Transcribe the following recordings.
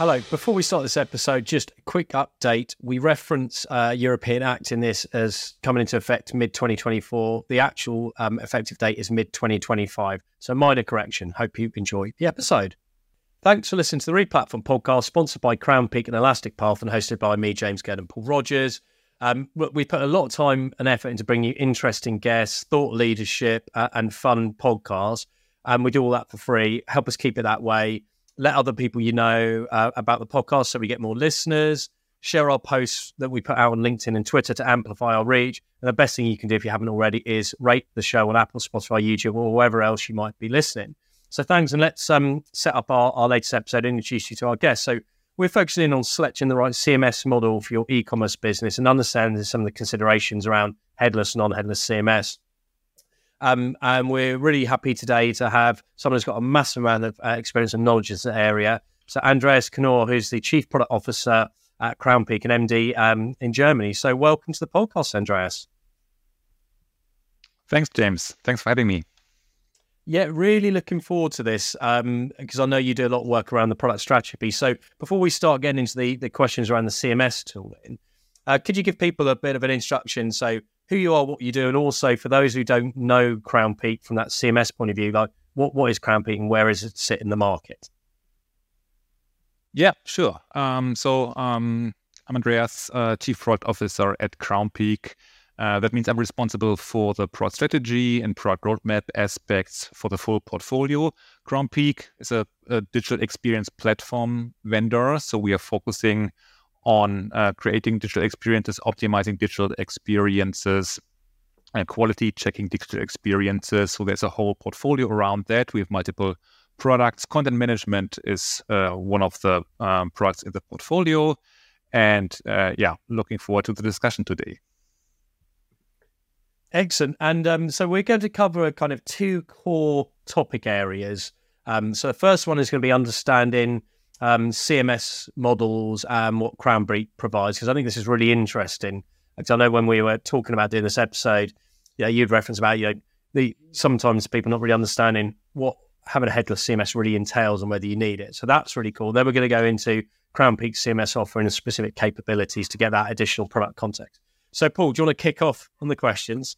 Hello. Before we start this episode, just a quick update. We reference uh, European Act in this as coming into effect mid 2024. The actual um, effective date is mid 2025. So, minor correction. Hope you enjoy the episode. Thanks for listening to the Replatform podcast, sponsored by Crownpeak and Elastic Path, and hosted by me, James Gurd and Paul Rogers. Um, we put a lot of time and effort into bringing you interesting guests, thought leadership, uh, and fun podcasts. And we do all that for free. Help us keep it that way let other people you know uh, about the podcast so we get more listeners. Share our posts that we put out on LinkedIn and Twitter to amplify our reach. And the best thing you can do if you haven't already is rate the show on Apple, Spotify, YouTube, or wherever else you might be listening. So thanks, and let's um, set up our, our latest episode and introduce you to our guests. So we're focusing on selecting the right CMS model for your e-commerce business and understanding some of the considerations around headless, non-headless CMS. Um, and we're really happy today to have someone who's got a massive amount of uh, experience and knowledge in this area. So, Andreas Knoor, who's the Chief Product Officer at Crownpeak and MD um, in Germany. So, welcome to the podcast, Andreas. Thanks, James. Thanks for having me. Yeah, really looking forward to this because um, I know you do a lot of work around the product strategy. So, before we start getting into the, the questions around the CMS tooling, uh, could you give people a bit of an instruction? So, who you are, what you do, and also for those who don't know Crownpeak from that CMS point of view, like what what is Crownpeak and where does it sit in the market? Yeah, sure. Um, so um, I'm Andreas, uh, Chief Product Officer at Crownpeak. Uh, that means I'm responsible for the product strategy and product roadmap aspects for the full portfolio. Crownpeak is a, a digital experience platform vendor, so we are focusing on uh, creating digital experiences, optimizing digital experiences, and quality checking digital experiences. So there's a whole portfolio around that. We have multiple products. Content management is uh, one of the um, products in the portfolio. And uh, yeah, looking forward to the discussion today. Excellent. And um, so we're going to cover a kind of two core topic areas. Um, so the first one is going to be understanding um, CMS models and what Crownpeak provides, because I think this is really interesting. Because I know when we were talking about doing this episode, yeah, you'd reference about you know the sometimes people not really understanding what having a headless CMS really entails and whether you need it. So that's really cool. Then we're going to go into Crownpeak CMS offering specific capabilities to get that additional product context. So, Paul, do you want to kick off on the questions?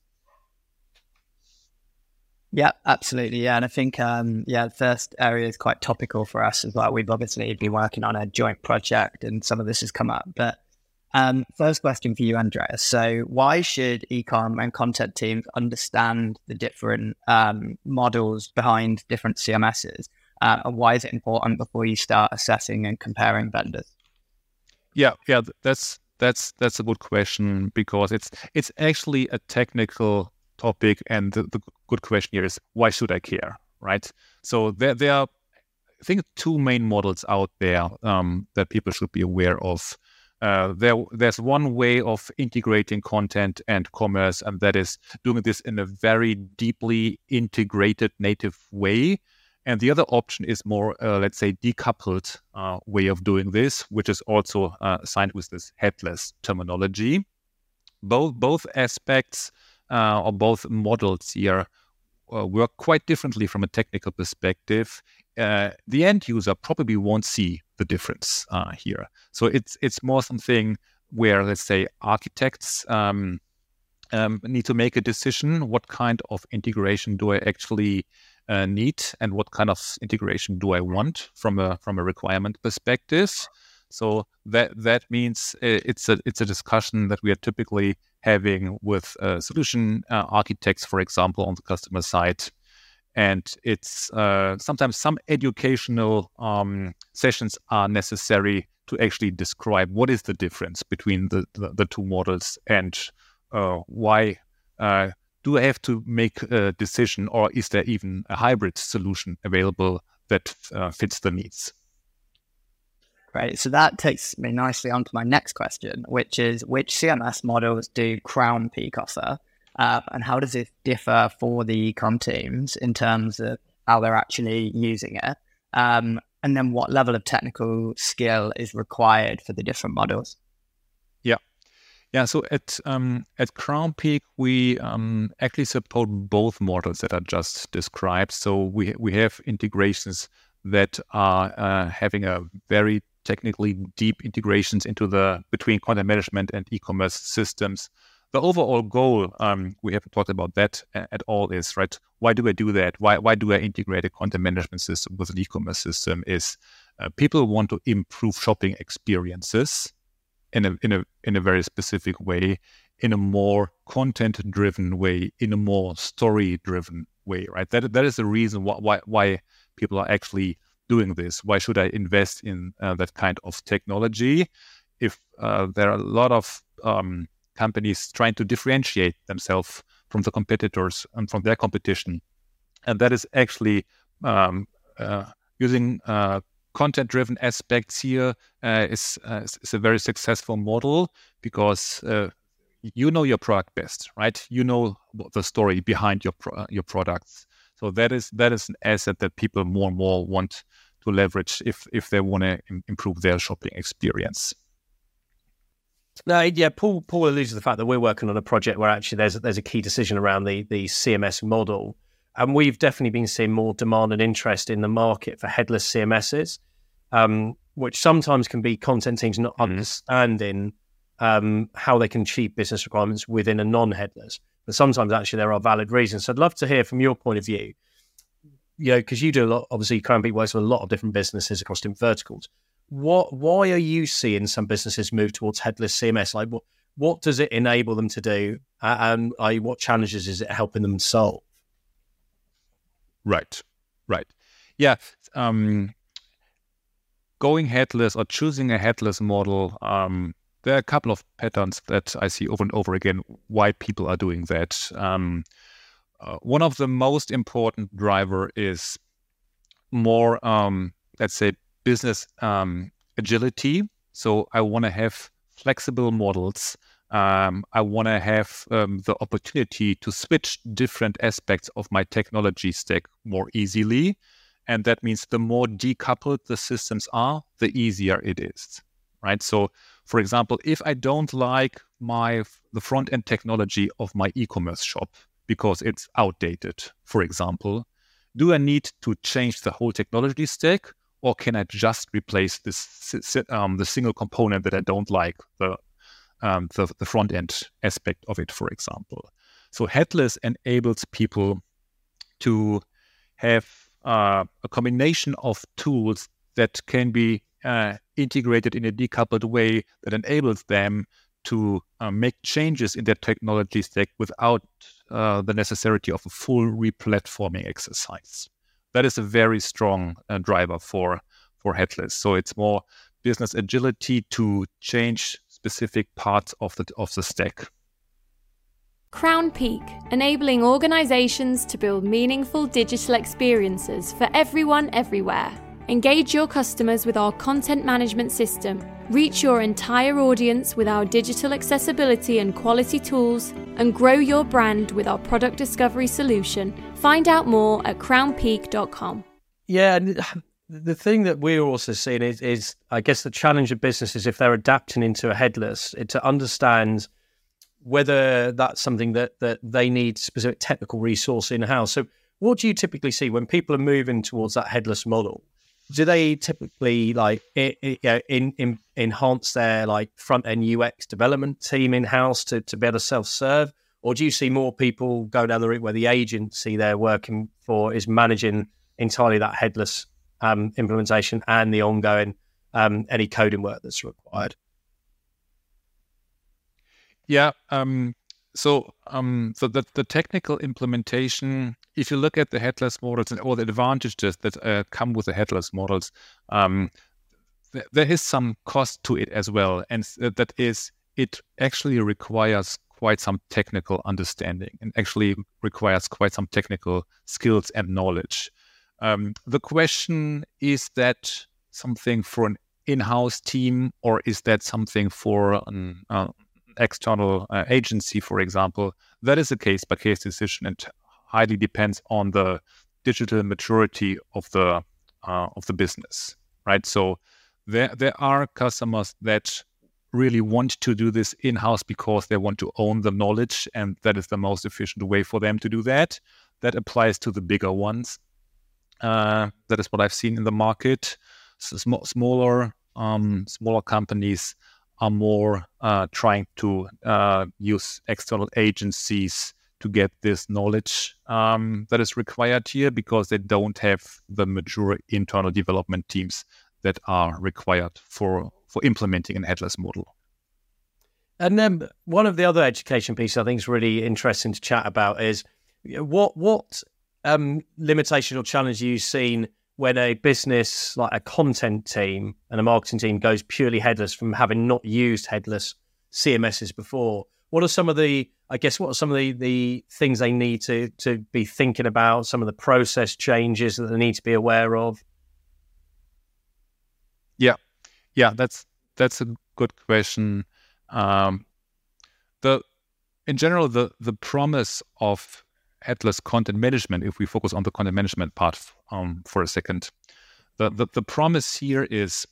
Yeah, absolutely. Yeah, and I think um, yeah, the first area is quite topical for us as well. We've obviously been working on a joint project, and some of this has come up. But um, first question for you, Andreas. So, why should ecom and content teams understand the different um, models behind different CMSs, uh, and why is it important before you start assessing and comparing vendors? Yeah, yeah, that's that's that's a good question because it's it's actually a technical topic. And the, the good question here is why should I care, right? So there, there are, I think, two main models out there um, that people should be aware of. Uh, there, there's one way of integrating content and commerce, and that is doing this in a very deeply integrated native way. And the other option is more, uh, let's say, decoupled uh, way of doing this, which is also uh, signed with this headless terminology. Both both aspects uh, or both models here uh, work quite differently from a technical perspective. Uh, the end user probably won't see the difference uh, here. So it's it's more something where let's say architects um, um, need to make a decision: what kind of integration do I actually uh, need, and what kind of integration do I want from a from a requirement perspective. So that that means uh, it's a it's a discussion that we are typically having with uh, solution uh, architects, for example, on the customer side. And it's uh, sometimes some educational um, sessions are necessary to actually describe what is the difference between the, the, the two models and uh, why uh, do I have to make a decision or is there even a hybrid solution available that uh, fits the needs? Great. So that takes me nicely on to my next question, which is which CMS models do Crownpeak offer? Uh, and how does it differ for the ecom teams in terms of how they're actually using it? Um, and then what level of technical skill is required for the different models? Yeah. Yeah, so at um, at Crownpeak, we um, actually support both models that are just described. So we we have integrations that are uh, having a very technically deep integrations into the between content management and e-commerce systems. The overall goal, um, we haven't talked about that at all, is right. Why do I do that? Why why do I integrate a content management system with an e-commerce system? Is uh, people want to improve shopping experiences in a in a in a very specific way, in a more content driven way, in a more story driven way, right? That that is the reason why why, why people are actually doing this? Why should I invest in uh, that kind of technology? If uh, there are a lot of um, companies trying to differentiate themselves from the competitors and from their competition, and that is actually um, uh, using uh, content-driven aspects here uh, is, uh, is a very successful model because you know your product best, right? You know the story behind your pro- your products. So that is that is an asset that people more and more want to leverage if if they want to Im- improve their shopping experience. No, yeah, Paul Paul alludes to the fact that we're working on a project where actually there's there's a key decision around the the CMS model, and we've definitely been seeing more demand and interest in the market for headless CMSs, um, which sometimes can be content teams not mm-hmm. understanding um, how they can achieve business requirements within a non-headless but sometimes actually there are valid reasons. So I'd love to hear from your point of view, you know, because you do a lot, obviously, Crownpeak works with a lot of different businesses across different verticals. What, why are you seeing some businesses move towards headless CMS? Like, what, what does it enable them to do, and what challenges is it helping them solve? Right, right, yeah. Um, going headless or choosing a headless model um, there are a couple of patterns that I see over and over again why people are doing that. Um, uh, one of the most important driver is more, um, let's say, business um, agility. So I want to have flexible models. Um, I want to have um, the opportunity to switch different aspects of my technology stack more easily. And that means the more decoupled the systems are, the easier it is. Right. So for example, if I don't like my the front end technology of my e-commerce shop because it's outdated, for example, do I need to change the whole technology stack, or can I just replace this um, the single component that I don't like the um, the, the front end aspect of it, for example? So headless enables people to have uh, a combination of tools that can be uh, integrated in a decoupled way that enables them to uh, make changes in their technology stack without uh, the necessity of a full replatforming exercise. That is a very strong uh, driver for for headless. So it's more business agility to change specific parts of the of the stack. Crownpeak, enabling organizations to build meaningful digital experiences for everyone everywhere. Engage your customers with our content management system, reach your entire audience with our digital accessibility and quality tools, and grow your brand with our product discovery solution. Find out more at crownpeak.com. Yeah, the thing that we're also seeing is, is, I guess, the challenge of businesses if they're adapting into a headless, to understand whether that's something that that they need specific technical resource in house. So, what do you typically see when people are moving towards that headless model? Do they typically like it, it, you know, in, in, enhance their like front end UX development team in house to, to be able to self serve, or do you see more people go down the route where the agency they're working for is managing entirely that headless um, implementation and the ongoing um, any coding work that's required? Yeah, um, so, um, so the, the technical implementation, if you look at the headless models and all the advantages that uh, come with the headless models, um, th- there is some cost to it as well, and that is it actually requires quite some technical understanding and actually requires quite some technical skills and knowledge. Um, the question is that something for an in-house team, or is that something for an uh, external uh, agency, for example, that is a case by case decision and highly depends on the digital maturity of the uh, of the business, right? So there there are customers that really want to do this in house because they want to own the knowledge, and that is the most efficient way for them to do that. That applies to the bigger ones. Uh, that is what I've seen in the market. So sm- smaller um, smaller companies are more uh, trying to uh, use external agencies to get this knowledge um, that is required here because they don't have the mature internal development teams that are required for for implementing an headless model. And then one of the other education pieces I think is really interesting to chat about is what what um, limitation or challenge you've seen when a business like a content team and a marketing team goes purely headless from having not used headless CMSs before. What are some of the I guess what are some of the, the things they need to to be thinking about, some of the process changes that they need to be aware of? Yeah. Yeah, that's that's a good question. Um, the in general the the promise of headless content management, if we focus on the content management part um, for a second, the, the, the promise here is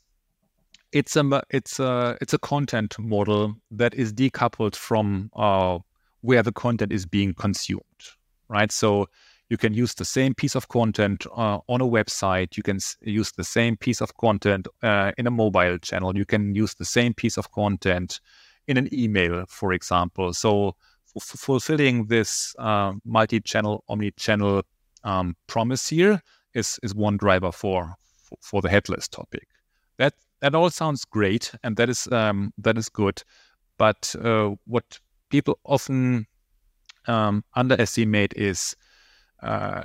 it's a it's a it's a content model that is decoupled from uh, where the content is being consumed, right? So you can use the same piece of content uh, on a website. You can s- use the same piece of content uh, in a mobile channel. You can use the same piece of content in an email, for example. So fulfilling this uh, multi-channel, omni-channel um, promise here is is one driver for for the headless topic. That that all sounds great, and that is um, that is good. But uh, what people often um, underestimate is uh,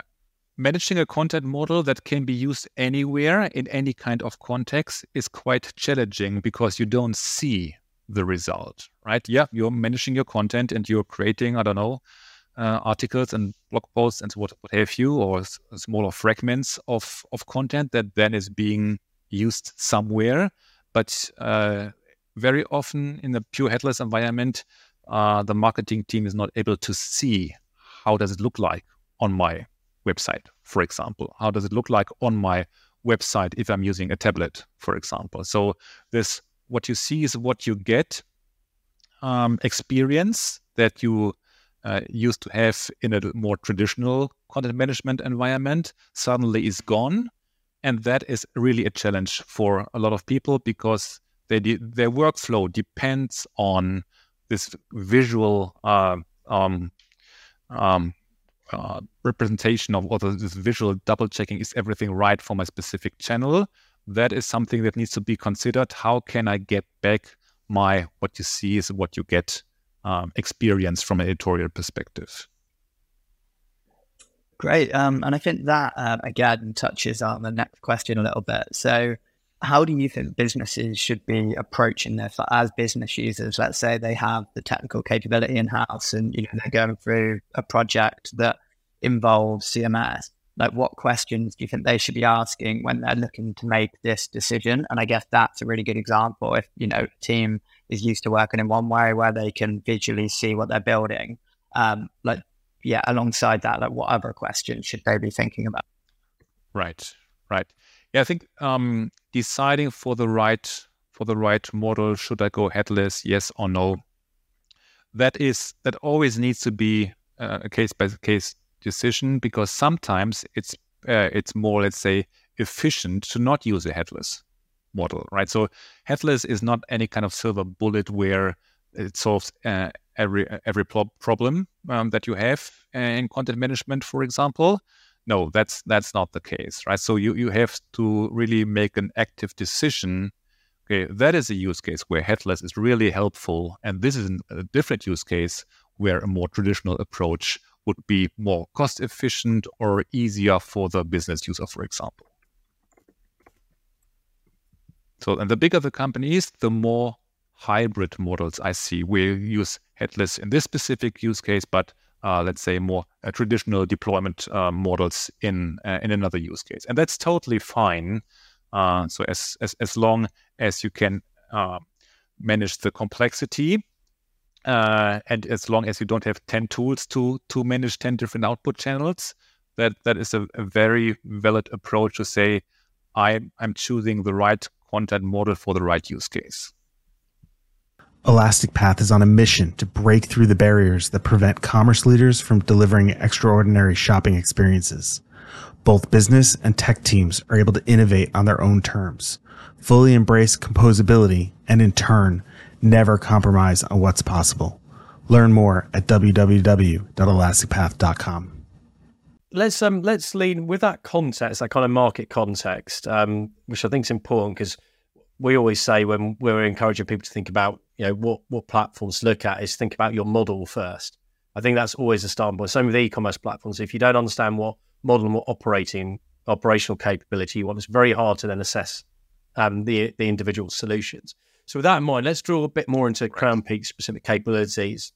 managing a content model that can be used anywhere in any kind of context is quite challenging because you don't see the result, right? Yeah, you're managing your content and you're creating, I don't know, uh, articles and blog posts and what, what have you, or s- smaller fragments of, of content that then is being used somewhere. But uh, very often in a pure headless environment, uh, the marketing team is not able to see how does it look like on my website, for example. How does it look like on my website if I'm using a tablet, for example? So this what you see is what you get um, experience that you uh, used to have in a more traditional content management environment suddenly is gone. And that is really a challenge for a lot of people because they de- their workflow depends on this visual uh, um, um, uh, representation of or this visual double checking is everything right for my specific channel that is something that needs to be considered. How can I get back my what you see is what you get um, experience from an editorial perspective? Great. Um, and I think that uh, again touches on the next question a little bit. So, how do you think businesses should be approaching this like, as business users? Let's say they have the technical capability in house and you know they're going through a project that involves CMS like what questions do you think they should be asking when they're looking to make this decision? And i guess that's a really good example if you know a team is used to working in one way where they can visually see what they're building um like yeah alongside that like what other questions should they be thinking about? Right right. Yeah i think um deciding for the right for the right model should i go headless yes or no? That is that always needs to be uh, a case by case decision because sometimes it's uh, it's more let's say efficient to not use a headless model right? So headless is not any kind of silver bullet where it solves uh, every every pro- problem um, that you have in content management for example. No that's that's not the case right? So you you have to really make an active decision. Okay that is a use case where headless is really helpful and this is a different use case where a more traditional approach would be more cost efficient or easier for the business user, for example. So, and the bigger the company is, the more hybrid models I see. We use headless in this specific use case, but uh, let's say more uh, traditional deployment uh, models in uh, in another use case, and that's totally fine. Uh, so as, as as long as you can uh, manage the complexity uh, and as long as you don't have 10 tools to to manage 10 different output channels that that is a, a very valid approach to say i'm i'm choosing the right content model for the right use case Elastic Path is on a mission to break through the barriers that prevent commerce leaders from delivering extraordinary shopping experiences. Both business and tech teams are able to innovate on their own terms, fully embrace composability, and in turn, never compromise on what's possible. Learn more at www.elasticpath.com. Let's um let's lean with that context, that kind of market context, um, which I think is important because we always say when we're encouraging people to think about you know what what platforms to look at is think about your model first. I think that's always a starting point. Same with e-commerce platforms. If you don't understand what model and what operating operational capability you want, it's very hard to then assess um, the the individual solutions. So with that in mind, let's draw a bit more into Crownpeak specific capabilities.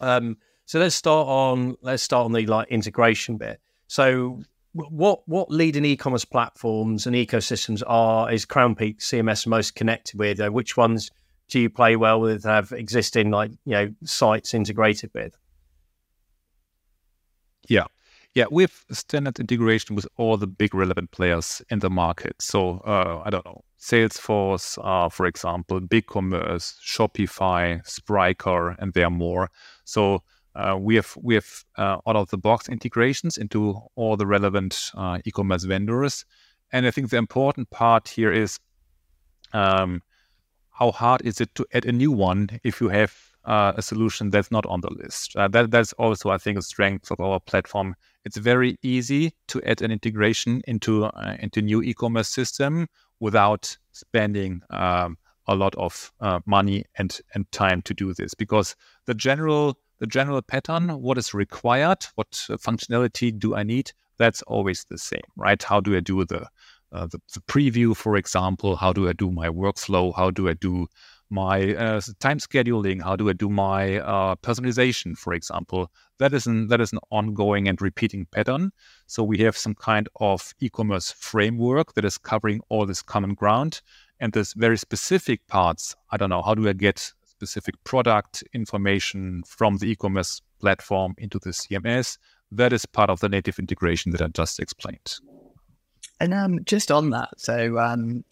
Um, so let's start on let's start on the like integration bit. So what what leading e-commerce platforms and ecosystems are is Crownpeak CMS most connected with? Uh, which ones do you play well with? Have existing like you know sites integrated with? Yeah, yeah, we have standard integration with all the big relevant players in the market. So uh, I don't know, Salesforce, uh, for example, BigCommerce, Shopify, Spryker, and there are more. So uh, we have we have uh, out of the box integrations into all the relevant uh, e-commerce vendors, and I think the important part here is um, how hard is it to add a new one if you have uh, a solution that's not on the list. Uh, that that's also I think a strength of our platform. It's very easy to add an integration into uh, into new e-commerce system without spending um, a lot of money and and time to do this because the general the general pattern, what is required, what functionality do I need, that's always the same, right? How do I do the, uh, the, the preview, for example? How do I do my workflow? How do I do my uh, time scheduling? How do I do my uh, personalization, for example? That is an that is an ongoing and repeating pattern. So we have some kind of e-commerce framework that is covering all this common ground, and there's very specific parts. I don't know. How do I get specific product information from the e-commerce platform into the CMS. That is part of the native integration that I just explained. And um, just on that, so um,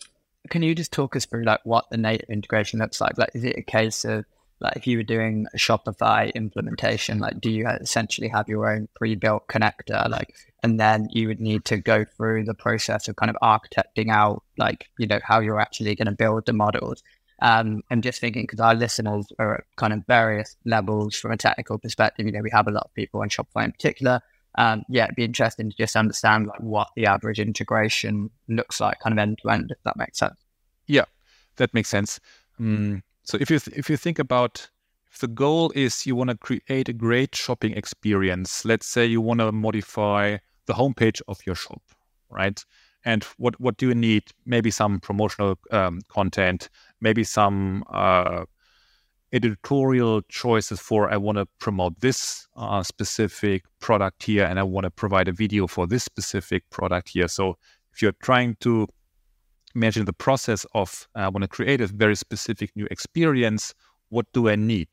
can you just talk us through like what the native integration looks like? Like, is it a case of like if you were doing a Shopify implementation, like do you essentially have your own pre-built connector, like, and then you would need to go through the process of kind of architecting out, like, you know, how you're actually going to build the models. Um, I'm just thinking because our listeners are at kind of various levels from a technical perspective. You know, we have a lot of people on Shopify in particular. Um, yeah, it'd be interesting to just understand like what the average integration looks like, kind of end to end, if that makes sense. Yeah, that makes sense. Um, so if you th- if you think about if the goal is you want to create a great shopping experience, let's say you want to modify the homepage of your shop, right? And what what do you need? Maybe some promotional um, content, maybe some uh, editorial choices for I want to promote this uh, specific product here and I want to provide a video for this specific product here. So if you're trying to imagine the process of uh, I to create a very specific new experience, what do I need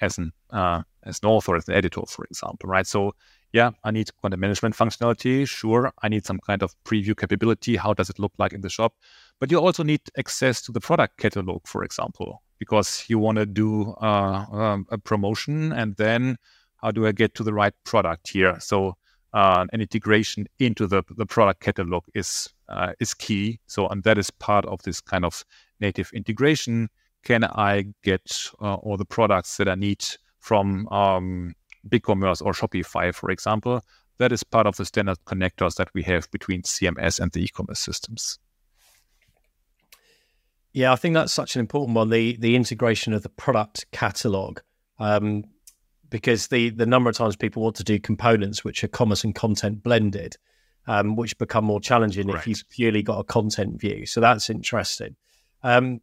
as an uh, as an author, as an editor, for example, right? So yeah, I need content management functionality. Sure, I need some kind of preview capability. How does it look like in the shop? But you also need access to the product catalog, for example, because you want to do uh, um, a promotion and then how do I get to the right product here? So uh, an integration into the, the product catalog is uh, is key. So and that is part of this kind of native integration. Can I get uh, all the products that I need from um, BigCommerce or Shopify, for example, that is part of the standard connectors that we have between CMS and the e-commerce systems. Yeah, I think that's such an important one. The the integration of the product catalog, um, because the the number of times people want to do components which are commerce and content blended, um, which become more challenging if you've purely got a content view. So that's interesting. Um,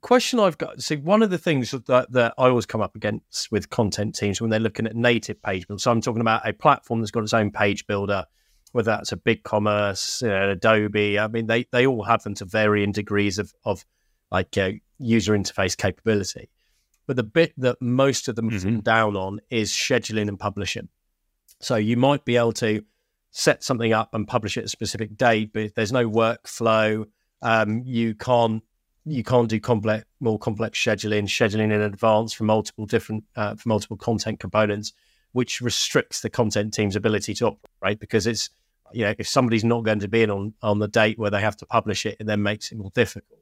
question I've got. See, one of the things that, that I always come up against with content teams when they're looking at native page builder. So I'm talking about a platform that's got its own page builder, whether that's a BigCommerce, uh, Adobe. I mean, they they all have them to varying degrees of of like uh, user interface capability. But the bit that most of them mm-hmm. down on is scheduling and publishing. So you might be able to set something up and publish it at a specific date, but if there's no workflow, um, you can't you can't do complex, more complex scheduling, scheduling in advance for multiple different, uh, for multiple content components, which restricts the content team's ability to operate right? because it's you know, if somebody's not going to be in on, on the date where they have to publish it, it then makes it more difficult.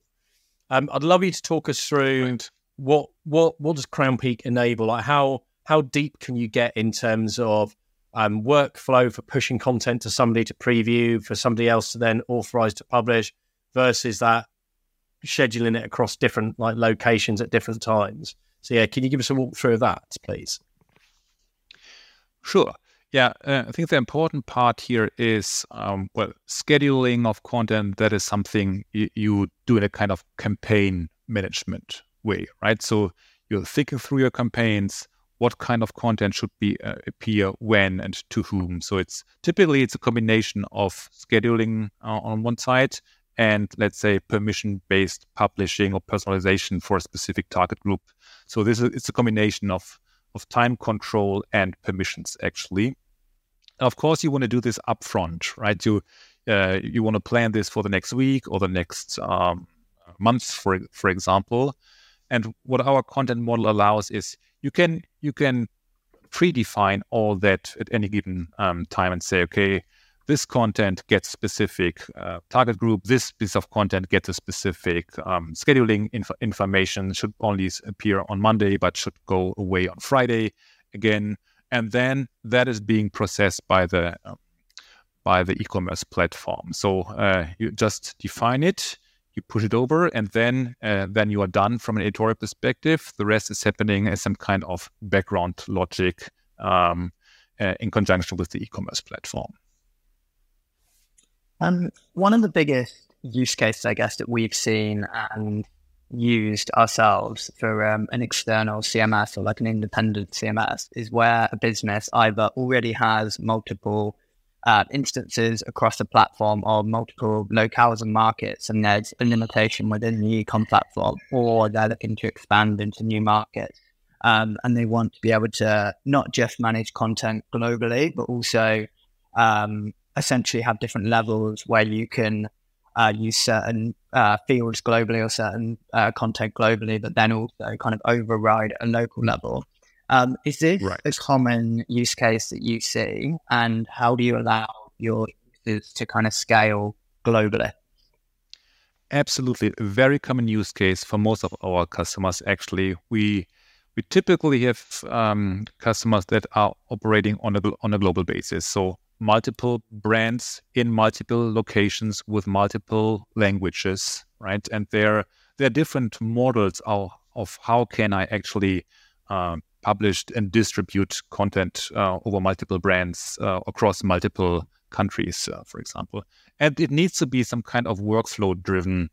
Um, I'd love you to talk us through what what what does Crownpeak enable? Like how how deep can you get in terms of um, workflow for pushing content to somebody to preview, for somebody else to then authorize to publish, versus that scheduling it across different like locations at different times. So yeah, can you give us a walkthrough of that, please? Sure. Yeah, uh, I think the important part here is um, well, scheduling of content. That is something you, you do in a kind of campaign management way, right? So you're thinking through your campaigns, what kind of content should be uh, appear when and to whom. So it's typically it's a combination of scheduling uh, on one side and let's say permission based publishing or personalization for a specific target group. So this is it's a combination of of time control and permissions actually. of course, you want to do this upfront, right? You uh, you want to plan this for the next week or the next um, month, for for example. And what our content model allows is you can you can predefine all that at any given um, time and say, okay, this content gets specific uh, target group. This piece of content gets a specific um, scheduling inf- information. Should only appear on Monday, but should go away on Friday again. And then that is being processed by the um, by the e-commerce platform. So uh, you just define it, you push it over, and then uh, then you are done from an editorial perspective. The rest is happening as some kind of background logic um, uh, in conjunction with the e-commerce platform. Um, one of the biggest use cases, I guess, that we've seen and used ourselves for um, an external CMS or like an independent CMS is where a business either already has multiple uh, instances across the platform or multiple locales and markets, and there's a limitation within the ecom platform, or they're looking to expand into new markets. Um, and they want to be able to not just manage content globally, but also um, essentially have different levels where you can uh, use certain uh, fields globally or certain uh, content globally, but then also kind of override a local level. Um, is this right. a common use case that you see, and how do you allow your users to kind of scale globally? Absolutely, a very common use case for most of our customers. Actually, we we typically have um, customers that are operating on a on a global basis. So multiple brands in multiple locations with multiple languages, right? And there there are different models of, of how can I actually uh, publish and distribute content uh, over multiple brands uh, across multiple countries, uh, for example. And it needs to be some kind of workflow driven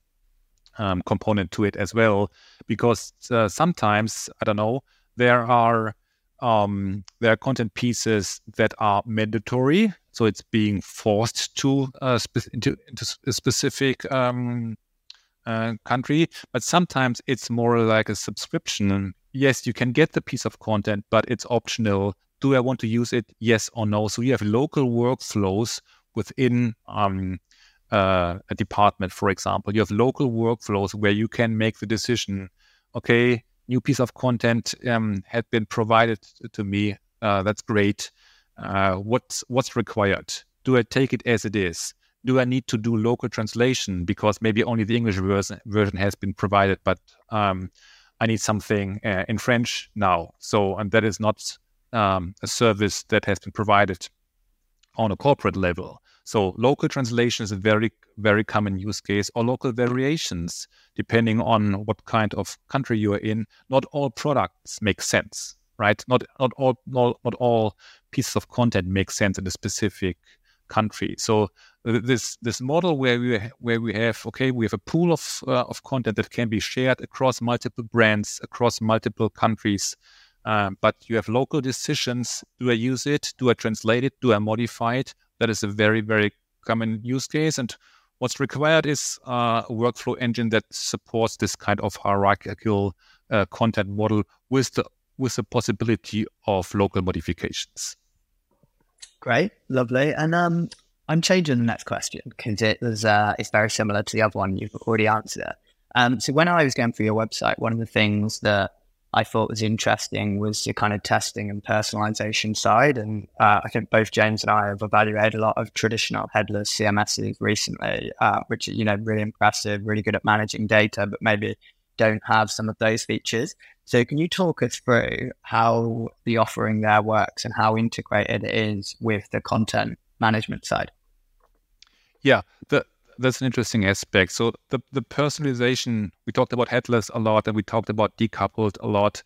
um, component to it as well, because uh, sometimes I don't know there are um, there are content pieces that are mandatory, so it's being forced to uh, spe- into, into, a specific um, uh, country. But sometimes it's more like a subscription. Yes, you can get the piece of content, but it's optional. Do I want to use it? Yes or no. So you have local workflows within um, uh, a department, for example. You have local workflows where you can make the decision. Okay, new piece of content um, had been provided to me. Uh, that's great. Uh, what's what's required? Do I take it as it is? Do I need to do local translation because maybe only the English version, version has been provided, but um, I need something uh, in French now. So, and that is not um, a service that has been provided on a corporate level. So local translation is a very, very common use case or local variations, depending on what kind of country you are in. Not all products make sense, right? Not, not all, not, not all pieces of content make sense in a specific country. So this this model where we where we have okay we have a pool of uh, of content that can be shared across multiple brands across multiple countries, um, but you have local decisions. Do I use it? Do I translate it? Do I modify it? That is a very, very common use case. And what's required is uh, a workflow engine that supports this kind of hierarchical uh, content model with the with the possibility of local modifications. Great, lovely. And um, I'm changing the next question because it was uh, it's very similar to the other one you've already answered. Um, so when I was going through your website, one of the things that I thought was interesting was the kind of testing and personalization side. And uh, I think both James and I have evaluated a lot of traditional headless CMSs recently, uh, which are, you know, really impressive, really good at managing data, but maybe don't have some of those features. So can you talk us through how the offering there works and how integrated it is with the content management side? Yeah, the, that's an interesting aspect. So the, the personalization, we talked about headless a lot and we talked about decoupled a lot.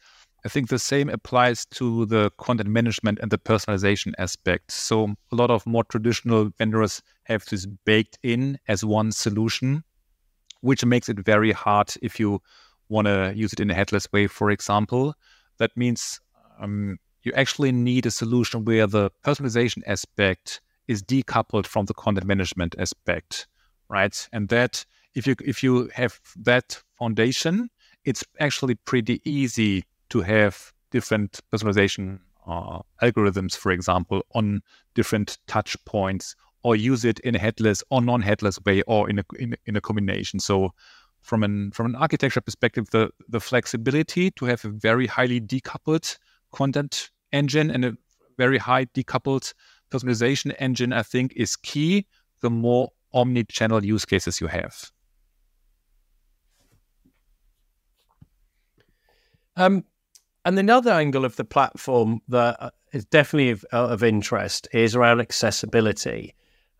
I think the same applies to the content management and the personalization aspect. So a lot of more traditional vendors have this baked in as one solution, which makes it very hard if you want to use it in a headless way, for example. That means um, you actually need a solution where the personalization aspect is decoupled from the content management aspect right? And that if you if you have that foundation, it's actually pretty easy to have different personalization uh, algorithms, for example, on different touch points, or use it in a headless or non-headless way, or in a in, in a combination. So, from an from an architecture perspective, the the flexibility to have a very highly decoupled content engine and a very high decoupled personalization engine, I think, is key. The more omni-channel use cases you have? Um, and another angle of the platform that uh, definitely of, of interest is around accessibility.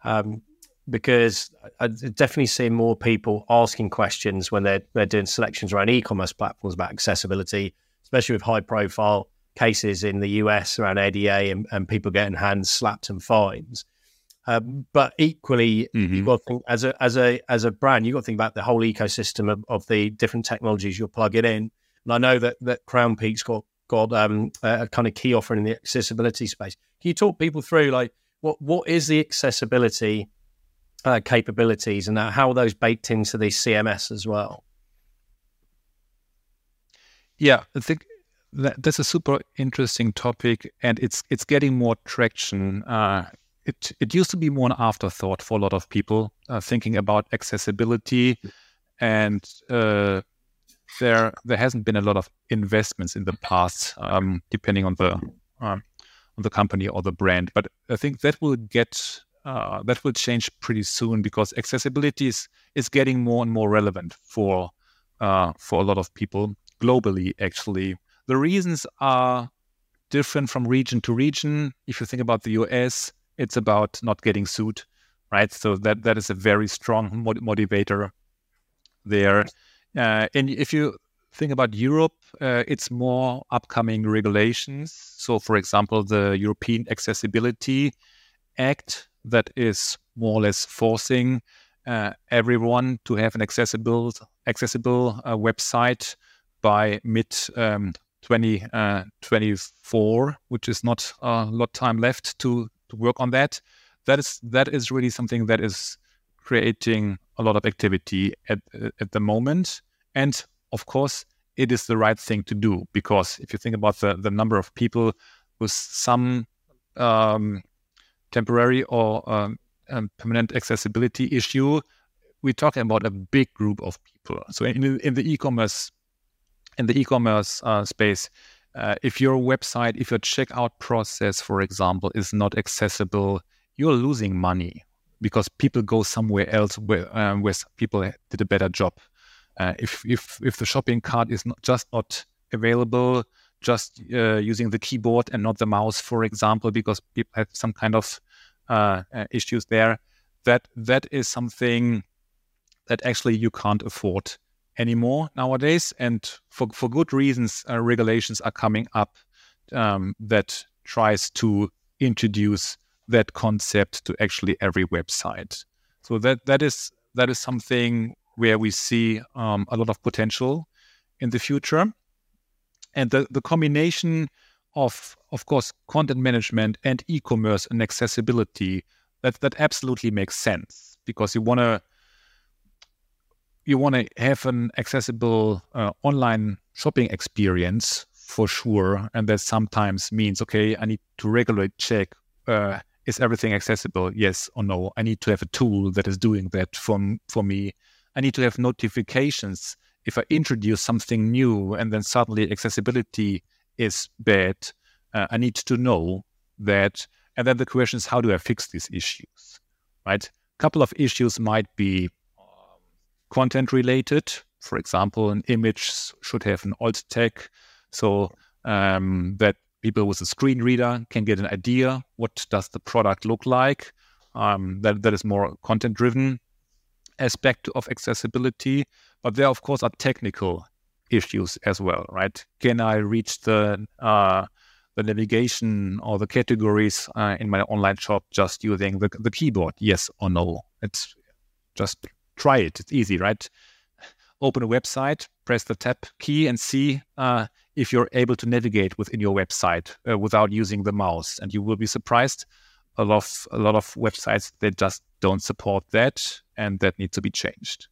Um, because I definitely see more people asking questions when they're they're doing selections around e-commerce platforms about accessibility, especially with high profile cases in the US around ADA and, and people getting hands slapped and fines. Um, but equally, mm-hmm. you've got to think as a as a as a brand, you've got to think about the whole ecosystem of, of the different technologies you're plugging in. And I know that that Crownpeak's got got um, a kind of key offering in the accessibility space. Can you talk people through like what what is the accessibility uh, capabilities and how are those baked into the CMS as well? Yeah, I think that, that's a super interesting topic, and it's it's getting more traction. Uh, it it used to be more an afterthought for a lot of people uh, thinking about accessibility, and uh, there there hasn't been a lot of investments in the past, um, depending on the um, on the company or the brand. But I think that will get uh, that will change pretty soon because accessibility is is getting more and more relevant for uh, for a lot of people globally. Actually, the reasons are different from region to region. If you think about the US, it's about not getting sued, right? So that that is a very strong motivator there. Uh, and if you think about Europe, uh, it's more upcoming regulations. So, for example, the European Accessibility Act that is more or less forcing uh, everyone to have an accessible accessible uh, website by mid um, 2024, uh, which is not a lot time left to to work on that. That is that is really something that is creating a lot of activity at at the moment, and of course, it is the right thing to do because if you think about the the number of people with some um, temporary or um, um, permanent accessibility issue, we're talking about a big group of people. So in, in the e-commerce in the e-commerce uh, space, uh, if your website, if your checkout process, for example, is not accessible, you're losing money because people go somewhere else where, um, where people did a better job. Uh, if if if the shopping cart is not just not available, just uh, using the keyboard and not the mouse, for example, because people have some kind of uh, uh, issues there, that that is something that actually you can't afford anymore nowadays. And for, for good reasons, uh, regulations are coming up um, that tries to introduce that concept to actually every website. So that that is that is something where we see um, a lot of potential in the future. And the, the combination of, of course, content management and e-commerce and accessibility, that, that absolutely makes sense because you want to you want to have an accessible uh, online shopping experience for sure, and that sometimes means okay, I need to regularly check uh, is everything accessible, yes or no. I need to have a tool that is doing that for for me. I need to have notifications if I introduce something new and then suddenly accessibility is bad, uh, I need to know that. And then the question is, how do I fix these issues? Right? A couple of issues might be um, content related. For example, an image should have an alt tag so um, that people with a screen reader can get an idea what does the product look like. Um, that that is more content driven aspect of accessibility. But there, of course, are technical issues as well, right? Can I reach the uh, the navigation or the categories uh, in my online shop just using the, the keyboard? Yes or no? It's just try it. It's easy, right? Open a website, press the tab key, and see uh, if you're able to navigate within your website uh, without using the mouse. And you will be surprised. A lot of a lot of websites they just don't support that, and that needs to be changed.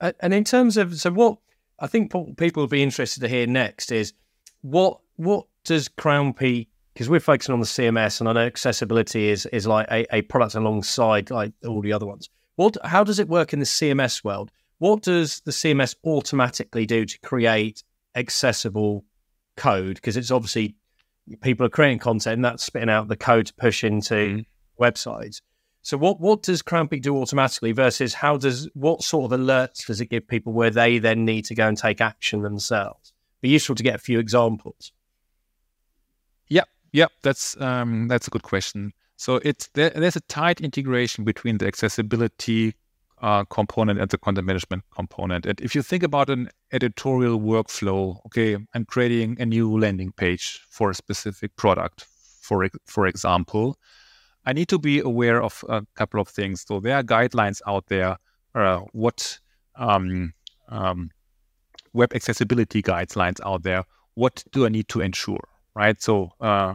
And in terms of so what I think people will be interested to hear next is what what does Crownpeak because we're focusing on the CMS and I know accessibility is is like a, a product alongside like all the other ones. What how does it work in the CMS world? What does the CMS automatically do to create accessible code? Because it's obviously people are creating content and that's spitting out the code to push into mm. websites. So what what does Crownpeak do automatically versus how does what sort of alerts does it give people where they then need to go and take action themselves? Be useful to get a few examples. Yeah, yeah, that's um, that's a good question. So it's there, there's a tight integration between the accessibility uh, component and the content management component. And if you think about an editorial workflow, okay, I'm creating a new landing page for a specific product, for for example I need to be aware of a couple of things. So there are guidelines out there. Uh, what um, um, web accessibility guidelines out there? What do I need to ensure? Right. So uh,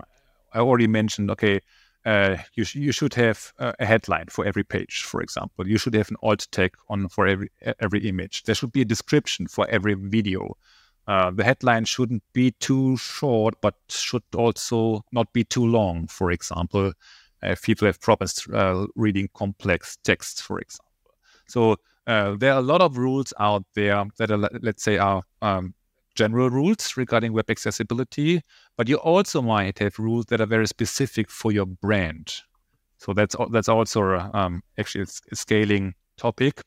I already mentioned. Okay, uh, you sh- you should have a headline for every page, for example. You should have an alt tag on for every every image. There should be a description for every video. Uh, the headline shouldn't be too short, but should also not be too long. For example, if people have problems uh, reading complex texts, for example. So uh, there are a lot of rules out there that are, let's say, are um, general rules regarding web accessibility, but you also might have rules that are very specific for your brand. So that's that's also um, actually a scaling topic.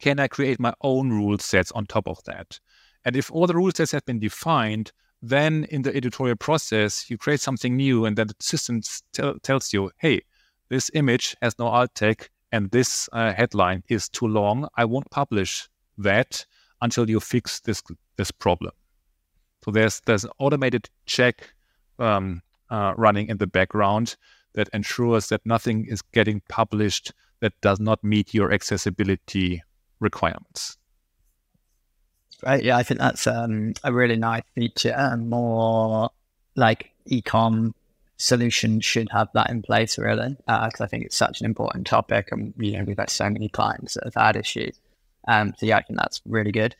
Can I create my own rule sets on top of that? And if all the rule sets have been defined, then in the editorial process, you create something new, and then the system t- tells you, hey, this image has no alt tag and this uh, headline is too long. I won't publish that until you fix this this problem. So there's there's an automated check um, uh, running in the background that ensures that nothing is getting published that does not meet your accessibility requirements. Right. Yeah, I think that's um, a really nice feature. And more like ecom solutions should have that in place, really, because uh, I think it's such an important topic. And, you know, we've had so many clients that have had issues. Um, so, yeah, I think that's really good.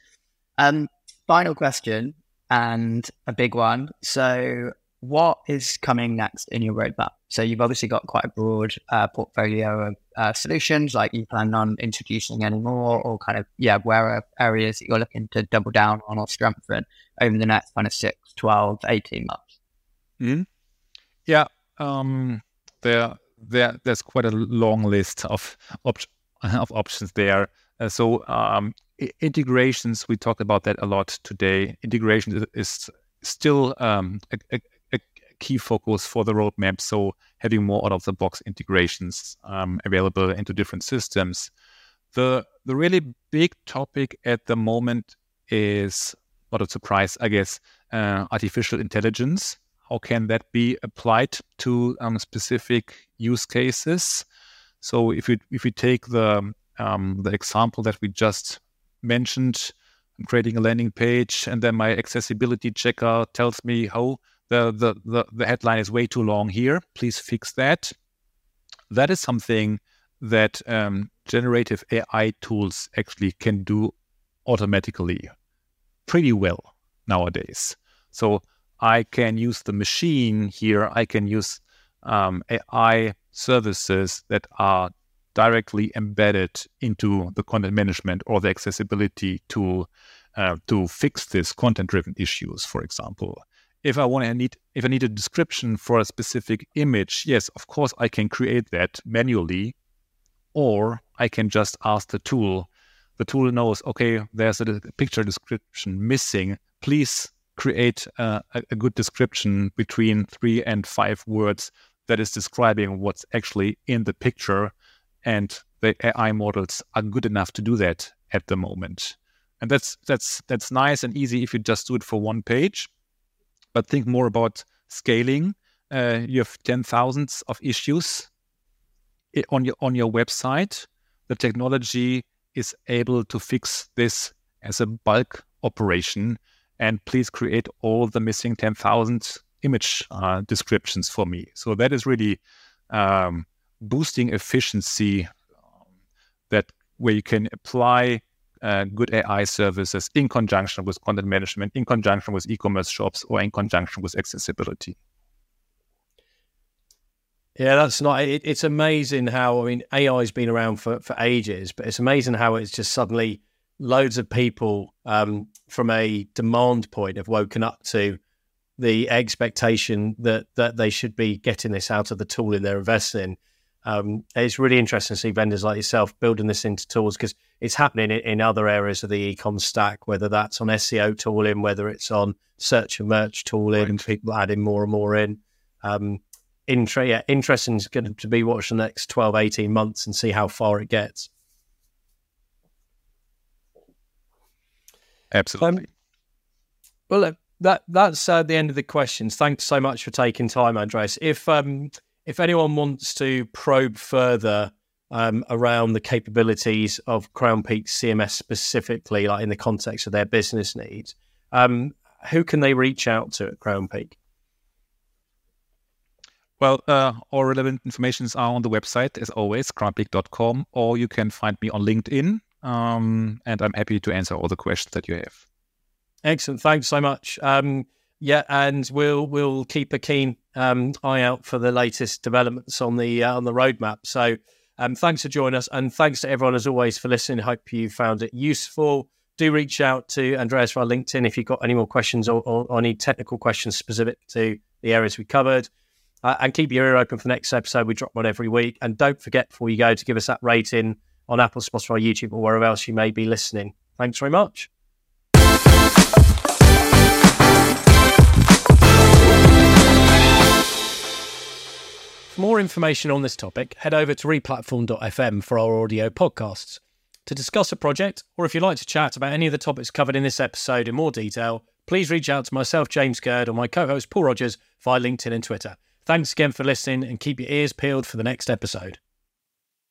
Um, final question and a big one. So, what is coming next in your roadmap? So you've obviously got quite a broad uh, portfolio of uh, solutions. Like you plan on introducing any more, or kind of yeah, where are areas that you're looking to double down on or strengthen over the next kind of 6, 12, 18 months? Mm-hmm. Yeah, um, there, there, there's quite a long list of op- of options there. Uh, so um, integrations, we talked about that a lot today. Integration is, is still um, a, key focus for the roadmap. So having more out of the box integrations um, available into different systems. The the really big topic at the moment is not a surprise, I guess, uh, artificial intelligence. How can that be applied to um, specific use cases? So if we if we take the um, the example that we just mentioned, I'm creating a landing page, and then my accessibility checker tells me how the, the, the, the headline is way too long here. Please fix that. That is something that um, generative AI tools actually can do automatically pretty well nowadays. So I can use the machine here. I can use um, AI services that are directly embedded into the content management or the accessibility tool uh, to fix these content-driven issues, for example. If I want to need, if I need a description for a specific image, yes, of course I can create that manually, or I can just ask the tool. The tool knows, okay, there's a picture description missing. Please create a, a good description between three and five words that is describing what's actually in the picture. And the AI models are good enough to do that at the moment. And that's that's that's nice and easy if you just do it for one page. But think more about scaling. Uh, you have ten thousands of issues on your on your website. The technology is able to fix this as a bulk operation and please create all the missing 10,000 image uh, descriptions for me. So that is really um, boosting efficiency um, that where you can apply uh, good AI services in conjunction with content management, in conjunction with e-commerce shops, or in conjunction with accessibility. Yeah, that's not. It, it's amazing how I mean AI has been around for for ages, but it's amazing how it's just suddenly loads of people um, from a demand point have woken up to the expectation that that they should be getting this out of the tooling they're investing in. Um, it's really interesting to see vendors like yourself building this into tools because it's happening in, in, other areas of the ecom stack, whether that's on SEO tooling, whether it's on search and merch tooling, right. people adding more and more in. Um, intra- yeah, interesting is going to be watch the next 12, 18 months and see how far it gets. Absolutely. Um, well, that that's uh, the end of the questions. Thanks so much for taking time, Andreas. If um, if anyone wants to probe further um, around the capabilities of Crownpeak CMS specifically, like in the context of their business needs, um, who can they reach out to at Crownpeak? Well, uh, all relevant information are on the website, as always, crownpeak.com, or you can find me on LinkedIn um, and I'm happy to answer all the questions that you have. Excellent. Thanks so much. Um, yeah, and we'll we'll keep a keen um, eye out for the latest developments on the uh, on the roadmap. So, um, thanks for joining us, and thanks to everyone as always for listening. Hope you found it useful. Do reach out to Andreas via LinkedIn if you've got any more questions or, or, or any technical questions specific to the areas we covered. Uh, and keep your ear open for the next episode. We drop one every week. And don't forget before you go to give us that rating on Apple, Spotify, YouTube, or wherever else you may be listening. Thanks very much. For more information on this topic, head over to replatform.fm for our audio podcasts. To discuss a project, or if you'd like to chat about any of the topics covered in this episode in more detail, please reach out to myself, James Gurd, or my co host, Paul Rogers, via LinkedIn and Twitter. Thanks again for listening and keep your ears peeled for the next episode.